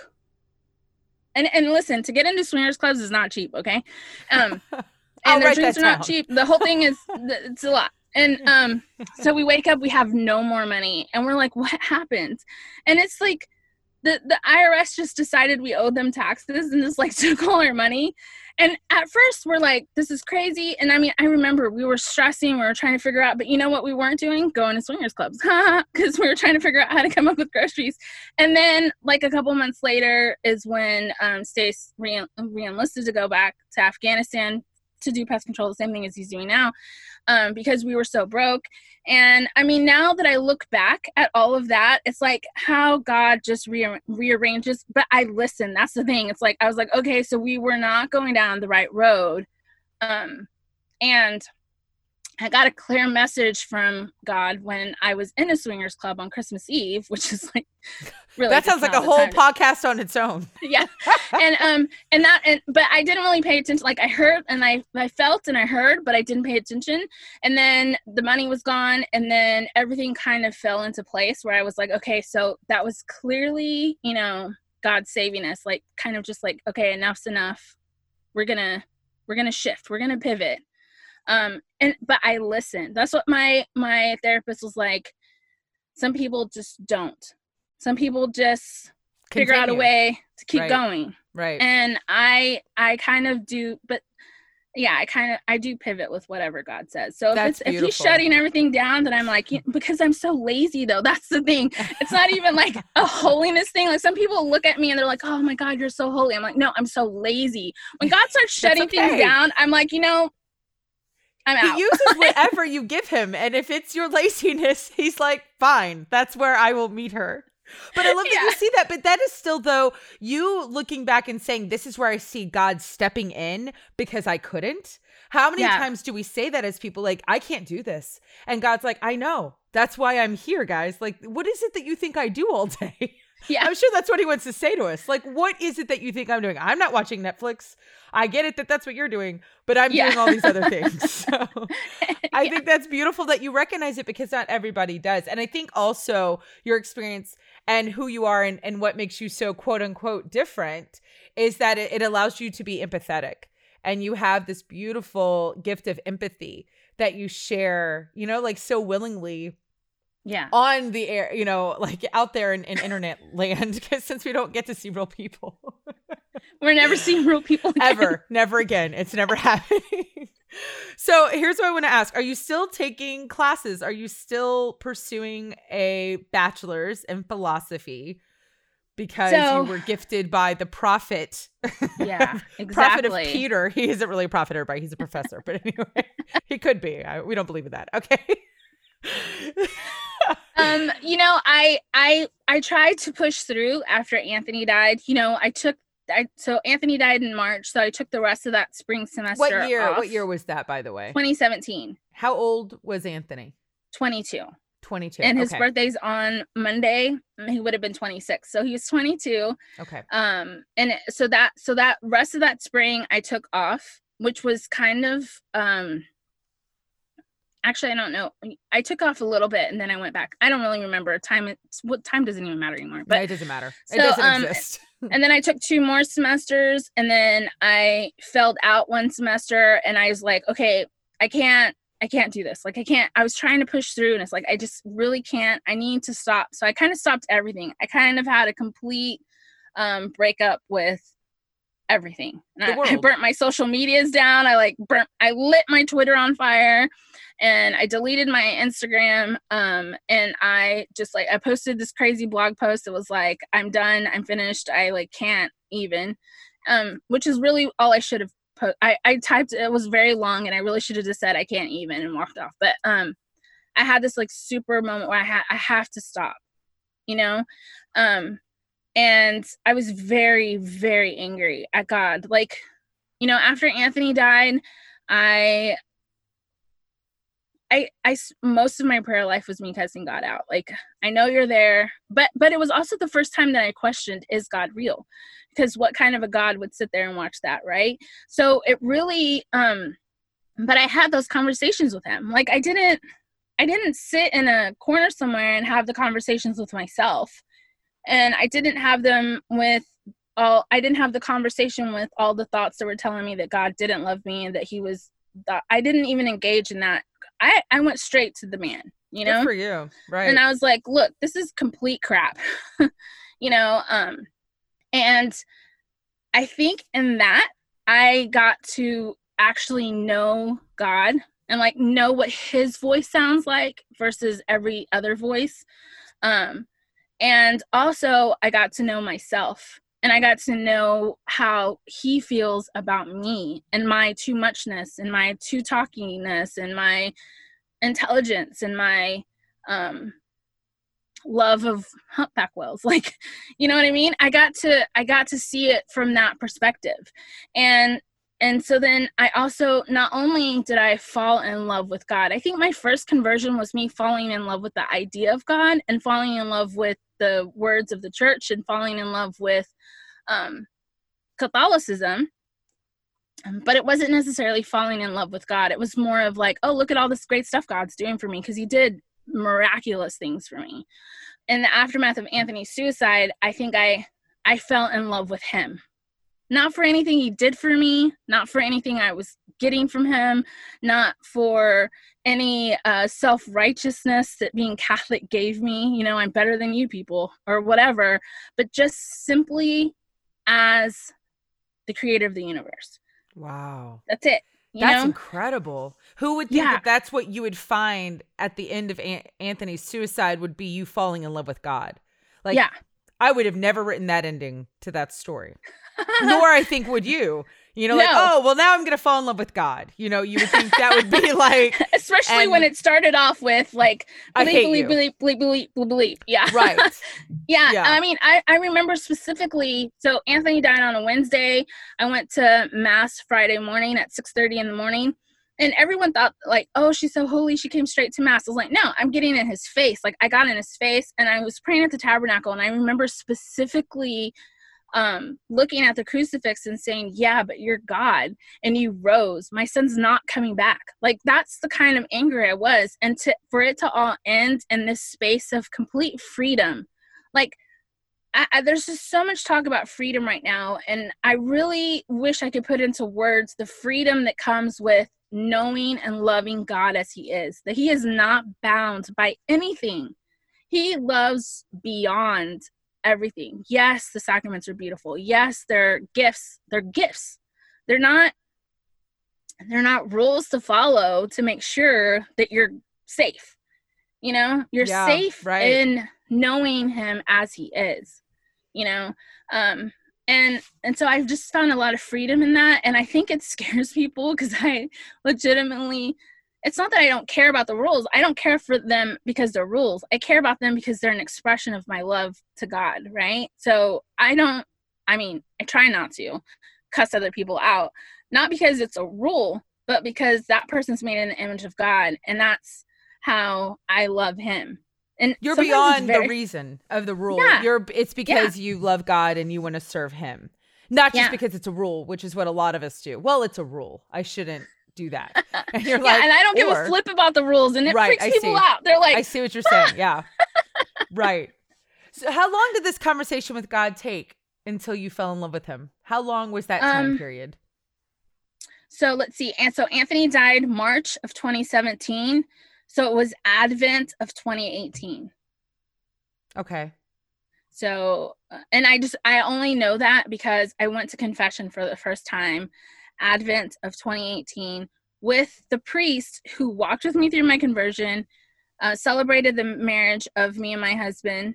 and and listen, to get into swingers clubs is not cheap, okay? Um and their drinks are not cheap. The whole thing is it's a lot. And um so we wake up, we have no more money, and we're like, what happened? And it's like the the IRS just decided we owed them taxes and just like took all our money. And at first we're like, this is crazy. And I mean, I remember we were stressing, we were trying to figure out, but you know what we weren't doing? Going to swingers clubs. Because we were trying to figure out how to come up with groceries. And then like a couple months later is when um Stace re- re-enlisted to go back to Afghanistan to do pest control the same thing as he's doing now um, because we were so broke. And i mean now that i look back at all of that it's like how god just re- rearranges but i listen that's the thing. It's like i was like okay so we were not going down the right road. Um, and I got a clear message from God when I was in a swingers club on Christmas Eve, which is like really that sounds like a whole podcast on its own. yeah, and um and that and but I didn't really pay attention. Like I heard and I I felt and I heard, but I didn't pay attention. And then the money was gone, and then everything kind of fell into place where I was like, okay, so that was clearly you know God saving us. Like kind of just like okay, enough's enough. We're gonna we're gonna shift. We're gonna pivot um and but i listened that's what my my therapist was like some people just don't. Some people just Continue. figure out a way to keep right. going. Right. And i i kind of do but yeah i kind of i do pivot with whatever god says. So if, it's if he's shutting everything down then i'm like because i'm so lazy though. That's the thing. It's not even like a holiness thing. Like some people look at me and they're like oh my god you're so holy. I'm like no i'm so lazy. When god starts shutting okay. things down i'm like you know I'm out. He uses whatever you give him. And if it's your laziness, he's like, fine, that's where I will meet her. But I love yeah. that you see that. But that is still, though, you looking back and saying, this is where I see God stepping in because I couldn't. How many yeah. times do we say that as people, like, I can't do this? And God's like, I know. That's why I'm here, guys. Like, what is it that you think I do all day? Yeah. I'm sure that's what he wants to say to us. Like, what is it that you think I'm doing? I'm not watching Netflix. I get it that that's what you're doing, but I'm yeah. doing all these other things. So I yeah. think that's beautiful that you recognize it because not everybody does. And I think also your experience and who you are and, and what makes you so quote unquote different is that it, it allows you to be empathetic. And you have this beautiful gift of empathy that you share, you know, like so willingly yeah. on the air you know like out there in, in internet land because since we don't get to see real people. We're never seeing real people again. ever. Never again. It's never happening. So here's what i want to ask. Are you still taking classes? Are you still pursuing a bachelor's in philosophy because so, you were gifted by the prophet? Yeah exactly prophet of peter. He isn't really a prophet everybody. He's a professor but anyway he could be. I, we don't believe in that. Okay um you know i i i tried to push through after anthony died you know i took I, so Anthony died in March, so I took the rest of that spring semester. What year? Off. What year was that, by the way? 2017. How old was Anthony? 22. 22. And his okay. birthday's on Monday. He would have been 26. So he was 22. Okay. Um and so that so that rest of that spring I took off, which was kind of um actually i don't know. I took off a little bit and then i went back. I don't really remember. Time what time doesn't even matter anymore but it doesn't matter. So, it doesn't um, exist. and then i took two more semesters and then i failed out one semester and i was like okay i can't i can't do this. Like i can't i was trying to push through and it's like i just really can't. I need to stop. So i kind of stopped everything. I kind of had a complete um breakup with everything. I, I, burnt my social medias down. I like burnt I lit my Twitter on fire and I deleted my Instagram. Um and I just like I posted this crazy blog post It was like, I'm done, I'm finished, I like can't even. Um, which is really all I should have put I, I typed it was very long and I really should have just said I can't even and walked off. But um I had this like super moment where I had I have to stop, you know? Um and I was very, very angry at God. Like, you know, after Anthony died, I, I, I, most of my prayer life was me cussing God out. Like, I know you're there, but, but it was also the first time that I questioned, is God real? Because what kind of a God would sit there and watch that, right? So it really, um, but I had those conversations with him. Like, I didn't, I didn't sit in a corner somewhere and have the conversations with myself and i didn't have them with all i didn't have the conversation with all the thoughts that were telling me that god didn't love me and that he was that i didn't even engage in that. I i went straight to the man you know? Good for you. Right. And i was like look this is complete crap you know um and i think in that i got to actually know god and like know what his voice sounds like versus every other voice. Um and also, I got to know myself and I got to know how he feels about me and my too muchness and my too talkiness and my intelligence and my um love of humpback whales. Like you know what i mean? I got to i got to see it from that perspective. And and so then i also not only did i fall in love with god i think my first conversion was me falling in love with the idea of god and falling in love with the words of the church and falling in love with um, catholicism but it wasn't necessarily falling in love with god it was more of like oh look at all this great stuff god's doing for me because he did miraculous things for me. In the aftermath of Anthony's suicide, I think I I fell in love with him. Not for anything he did for me, not for anything I was getting from him, not for any uh, self righteousness that being Catholic gave me, you know, I'm better than you people or whatever, but just simply as the creator of the universe. Wow. That's it. that's know? incredible. Who would think Yeah. that that's what you would find at the end of An- Anthony's suicide would be you falling in love with God? Like, yeah. I would have never written that ending to that story. Nor I think would you. You know, like, oh, well, now I'm going to fall in love with God. You know, you would think that would be like, Especially when it started off with like I bleep, hate bleep, you. bleep, bleep, bleep, bleep, bleep. Yeah. right. yeah, Yeah. I mean, I, I remember specifically. So Anthony died on a Wednesday. I went to mass Friday morning at six thirty in the morning, and everyone thought like, "Oh, she's so holy. She came straight to mass." I was like, "No, I'm getting in his face. Like, I got in his face, and I was praying at the tabernacle, and I remember specifically." Um looking at the crucifix and saying yeah but you're god and you rose. My son's not coming back. Like that's the kind of anger i was. And to for it to all end in this space of complete freedom like I, I, there's just so much talk about freedom right now and i really wish i could put into words the freedom that comes with knowing and loving god as he is that he is not bound by anything. He loves beyond everything. Yes the sacraments are beautiful. Yes they're gifts. They're gifts. They're not they're not rules to follow to make sure that you're safe. You know you're Yeah, safe right. in knowing him as he is you know? Um and and so i've just found a lot of freedom in that and i think it scares people because i legitimately it's not that i don't care about the rules i don't care for them because they're rules i care about them because they're an expression of my love to god right so i don't i mean i try not to cuss other people out not because it's a rule but because that person's made in the image of god and that's how i love him and You're beyond very- the reason of the rule. Yeah. You're it's because you love God and you want to serve him. Not just Yeah. because it's a rule, which is what a lot of us do. Well, it's a rule. I shouldn't do that. And you're yeah, like, and I don't give a flip about the rules, and it Right, freaks I people see. out. They're like, I see what you're saying. Yeah. right. So how long did this conversation with God take until you fell in love with him? How long was that time Um, period? So let's see. And so Anthony died March of 2017. So it was Advent of 2018. Okay. So, uh, and I just, I only know that because I went to confession for the first time, Advent of 2018, with the priest who walked with me through my conversion, uh, celebrated the marriage of me and my husband,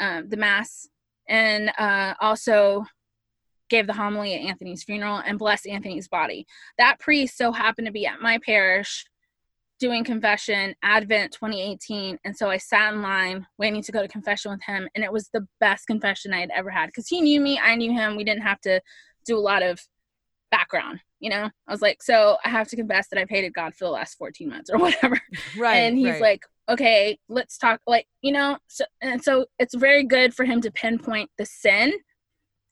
um, the Mass, and uh, also gave the homily at Anthony's funeral and blessed Anthony's body. That priest so happened to be at my parish doing confession Advent 2018. And so I sat in line waiting to go to confession with him. And it was the best confession I had ever had because he knew me, I knew him. We didn't have to do a lot of background, you know? I was like, so I have to confess that I've hated God for the last 14 months or whatever Right. and he's right. like okay let's talk like you know so and so it's very good for him to pinpoint the sin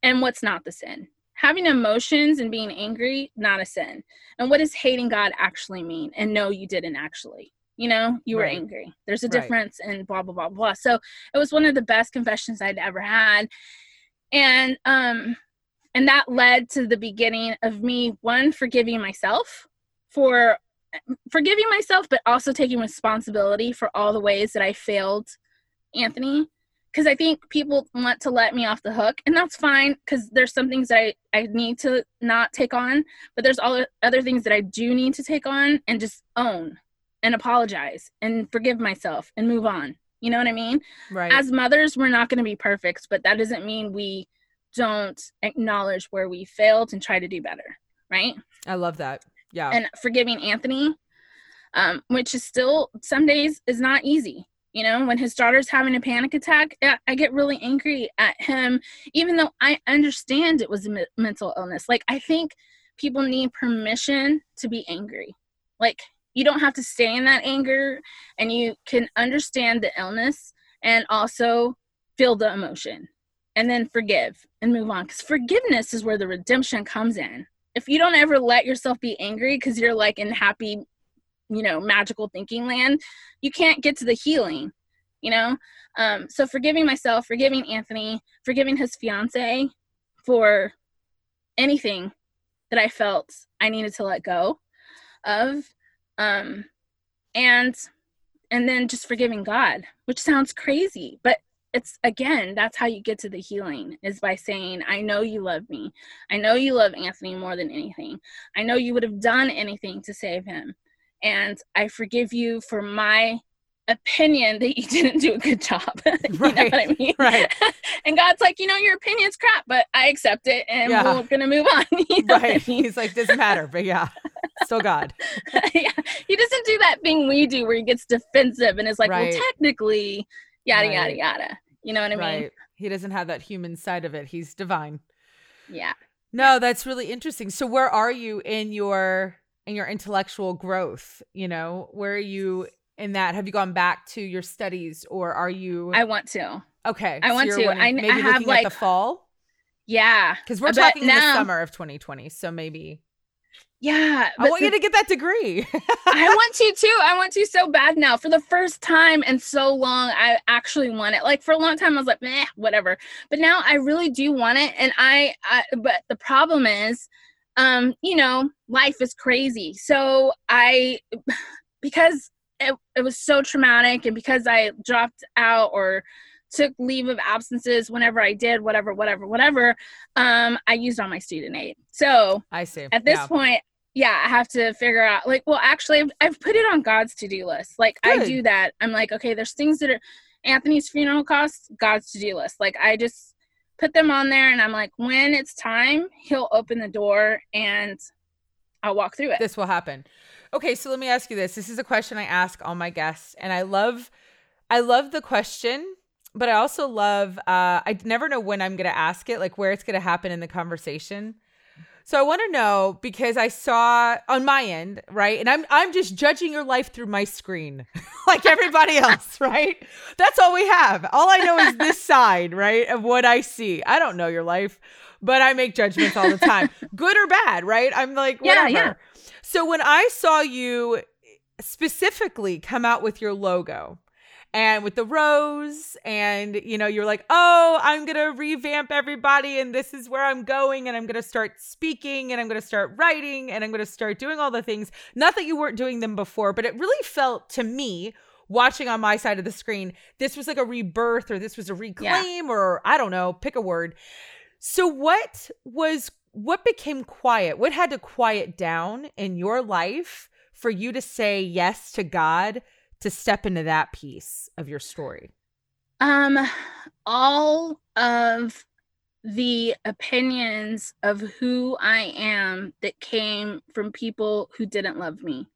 and what's not the sin having emotions and being angry not a sin and what does hating god actually mean and no you didn't actually you know you were Right. angry there's a Right. difference and blah blah blah blah so it was one of the best confessions i'd ever had and um and that led to the beginning of me one forgiving myself for forgiving myself but also taking responsibility for all the ways that i failed anthony. Because i think people want to let me off the hook and that's fine because there's some things that I, I need to not take on but there's all other things that i do need to take on and just own and apologize and forgive myself and move on. You know what i mean? Right. as mothers we're not going to be perfect but that doesn't mean we don't acknowledge where we failed and try to do better, right? I love that. Yeah. And forgiving Anthony, um, which is still some days is not easy. You know, when his daughter's having a panic attack, I get really angry at him, even though I understand it was a mental illness. Like, I think people need permission to be angry. Like, you don't have to stay in that anger, and you can understand the illness and also feel the emotion and then forgive and move on. Because forgiveness is where the redemption comes in. If you don't ever let yourself be angry because you're like in happy you know magical thinking land you can't get to the healing you know um so forgiving myself forgiving anthony forgiving his fiance for anything that i felt i needed to let go of um and and then just forgiving god which sounds crazy but it's again that's how you get to the healing is by saying i know you love me i know you love anthony more than anything i know you would have done anything to save him and I forgive you for my opinion that you didn't do a good job. you right. know what I mean? Right. and God's like, you know, your opinion's crap, but I accept it and yeah. we're gonna move on. You know right. I mean? He's like, doesn't matter, but yeah. Still God. yeah. He doesn't do that thing we do where he gets defensive and is like, right. well, technically, yada right. yada yada. You know what I mean? Right. He doesn't have that human side of it. He's divine. Yeah. No, that's really interesting. So where are you in your in your intellectual growth you know where are you in that have you gone back to your studies or are you i want to okay i so want to wanting, I, maybe I have like the fall yeah because we're talking now, the summer of 2020 so maybe yeah i want the, you to get that degree i want to too i want to so bad now for the first time in so long i actually want it like for a long time i was like meh whatever but now i really do want it and i, I but the problem is um, you know, life is crazy. So I, because it, it was so traumatic and because I dropped out or took leave of absences whenever I did, whatever, whatever, whatever, um, I used all my student aid. So I see. At this yeah. point, yeah, I have to figure out like, well, actually I've, I've put it on God's to-do list. Like Good. I do that. I'm like, okay, there's things that are Anthony's funeral costs, God's to-do list. Like I just put them on there and I'm like, when it's time, he'll open the door and I'll walk through it. This will happen. Okay, so let me ask you this. This is a question I ask all my guests and I love I love the question, but I also love uh I never know when I'm going to ask it, like where it's going to happen in the conversation. So I want to know because I saw on my end, right? And I'm I'm just judging your life through my screen, like everybody else, right? That's all we have. All I know is this side, right, of what I see. I don't know your life, but I make judgments all the time, good or bad, right? I'm like, whatever. Yeah, yeah. So when I saw you specifically come out with your logo, and with the rose and you know you're like oh i'm gonna revamp everybody and this is where i'm going and i'm gonna start speaking and i'm gonna start writing and i'm gonna start doing all the things. Not that you weren't doing them before but it really felt to me watching on my side of the screen this was like a rebirth or this was a reclaim yeah. or i don't know pick a word. So what was what became quiet? What had to quiet down in your life for you to say yes to god to step into that piece of your story? Um, all of the opinions of who I am that came from people who didn't love me.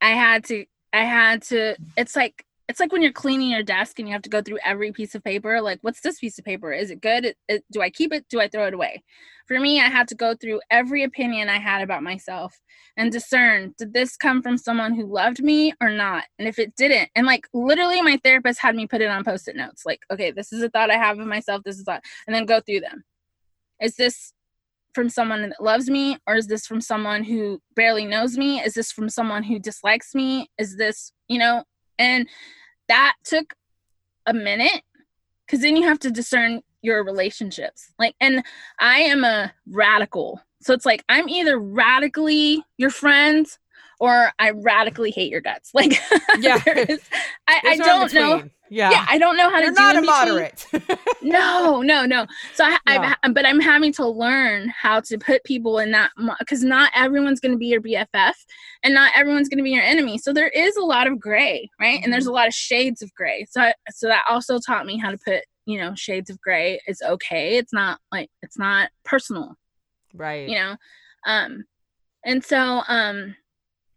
I had to, I had to, it's like it's like when you're cleaning your desk and you have to go through every piece of paper like what's this piece of paper? Is it good? It, do i keep it? Do i throw it away? For me i had to go through every opinion i had about myself and discern did this come from someone who loved me or not? And if it didn't and like literally my therapist had me put it on post-it notes like okay this is a thought i have of myself this is thought and then go through them. Is this from someone that loves me or is this from someone who barely knows me? Is this from someone who dislikes me? Is this you know and that took a minute because then you have to discern your relationships. Like, and I am a radical. So it's like I'm either radically your friend or I radically hate your guts. Like, yeah, is, I, I don't know. Yeah. yeah, I don't know how You're to. You're not a moderate. no, no, no. So I, yeah. I've, but I'm having to learn how to put people in that because not everyone's going to be your BFF, and not everyone's going to be your enemy. So there is a lot of gray, right? Mm-hmm. And there's mm-hmm. a lot of shades of gray. So I, so that also taught me how to put you know shades of gray is okay it's not like it's not personal right you know um and so um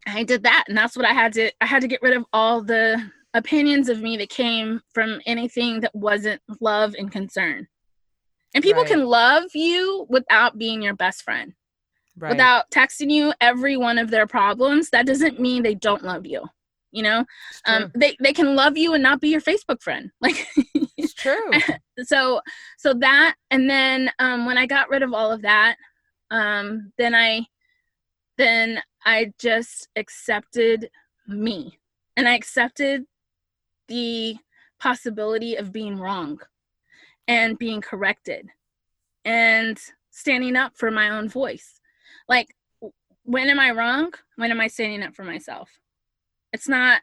i did that and that's what i had to i had to get rid of all the opinions of me that came from anything that wasn't love and concern. And people Right. can love you without being your best friend. Right. Without texting you every one of their problems that doesn't mean they don't love you you know? Um they, they can love you and not be your facebook friend. Like it's true. so so that and then um when i got rid of all of that um then i then i just accepted me and i accepted the possibility of being wrong and being corrected and standing up for my own voice like when am i wrong when am i standing up for myself it's not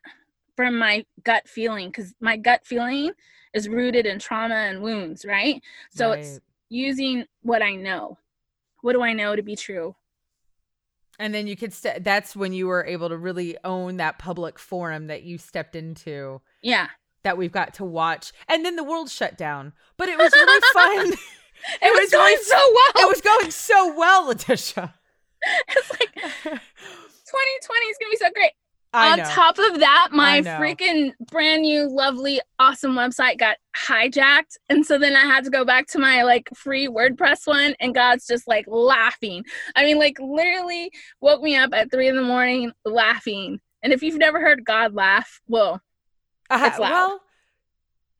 from my gut feeling because my gut feeling is rooted in trauma and wounds, right? So it's using what I know. What do I know to be true? And then you could st- that's when you were able to really own that public forum that you stepped into Yeah. that we've got to watch and then the world shut down but it was really fun It, was, was going really- so well. it was going so well letitia it's like 2020 is gonna be so great. On top of that, my freaking brand new, lovely, awesome website got hijacked. And so then I had to go back to my like free WordPress one, and God's just like laughing. I mean, like literally woke me up at three in the morning laughing. And if you've never heard God laugh, well, Uh, It's loud. well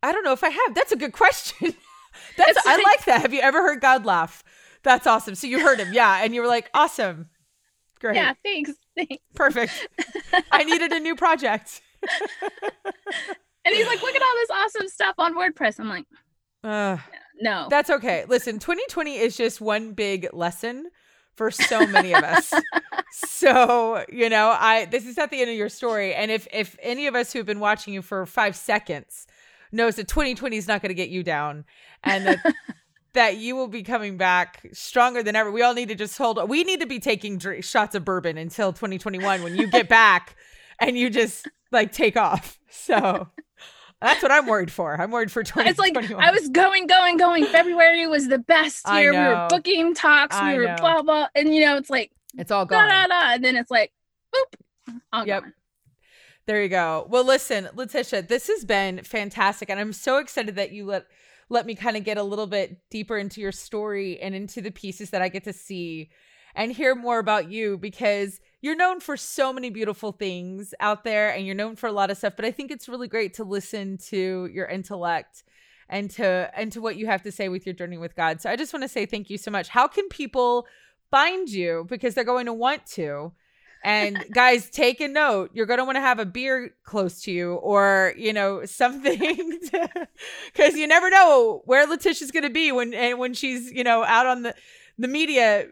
i don't know if i have. That's a good question. That's It's i like- like that. Have you ever heard god laugh? That's awesome. So you heard him. Yeah. And you were like awesome. Great. Yeah, thanks. Thanks. perfect i needed a new project And he's like, look at all this awesome stuff on WordPress. I'm like, uh, no. That's okay. Listen, 2020 is just one big lesson for so many of us. so, you know, I this is at the end of your story. And if if any of us who've been watching you for five seconds knows that 2020 is not going to get you down and that that you will be coming back stronger than ever. We all need to just hold we need to be taking shots of bourbon until 2021 when you get back and you just like take off. So that's what I'm worried for. I'm worried for it's like I was going, going, going. February was the best year. We were booking talks. I we were know. blah blah. And you know, it's like it's all da gone. da da. And then it's like, boop. All Yep. gone. There you go. Well, listen, Letitia, this has been fantastic, and I'm so excited that you let let me kind of get a little bit deeper into your story and into the pieces that I get to see and hear more about you because you're known for so many beautiful things out there and you're known for a lot of stuff but I think it's really great to listen to your intellect and to and to what you have to say with your journey with God. So I just want to say thank you so much. How can people find you because they're going to want to? And guys, take a note. You're going to want to have a beer close to you or, you know, something cuz you never know where Letitia's going to be when and when she's, you know, out on the the media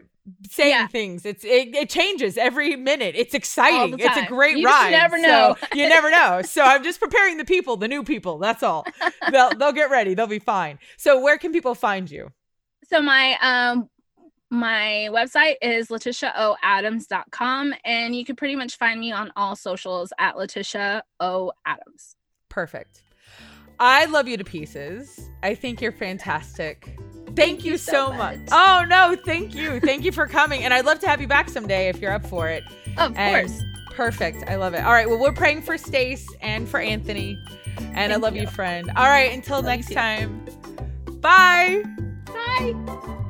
saying Yeah. things. It's it, it changes every minute. It's exciting. It's a great You ride. never So know. you never know. So I'm just preparing the people, the new people. That's all. They'll they'll get ready. They'll be fine. So where can people find you? So my um my website is letitiaoadams.com and you can pretty much find me on all socials at Letitia O Adams. Perfect. I love you to pieces. I think you're fantastic. Thank, you, so much. much. Oh no, thank you. Thank you for coming. And I'd love to have you back someday if you're up for it. Of And- course. Perfect. I love it. All right. Well, we're praying for Stace and for Anthony. And I love you. you. friend. All right. Until next time. Bye. Bye.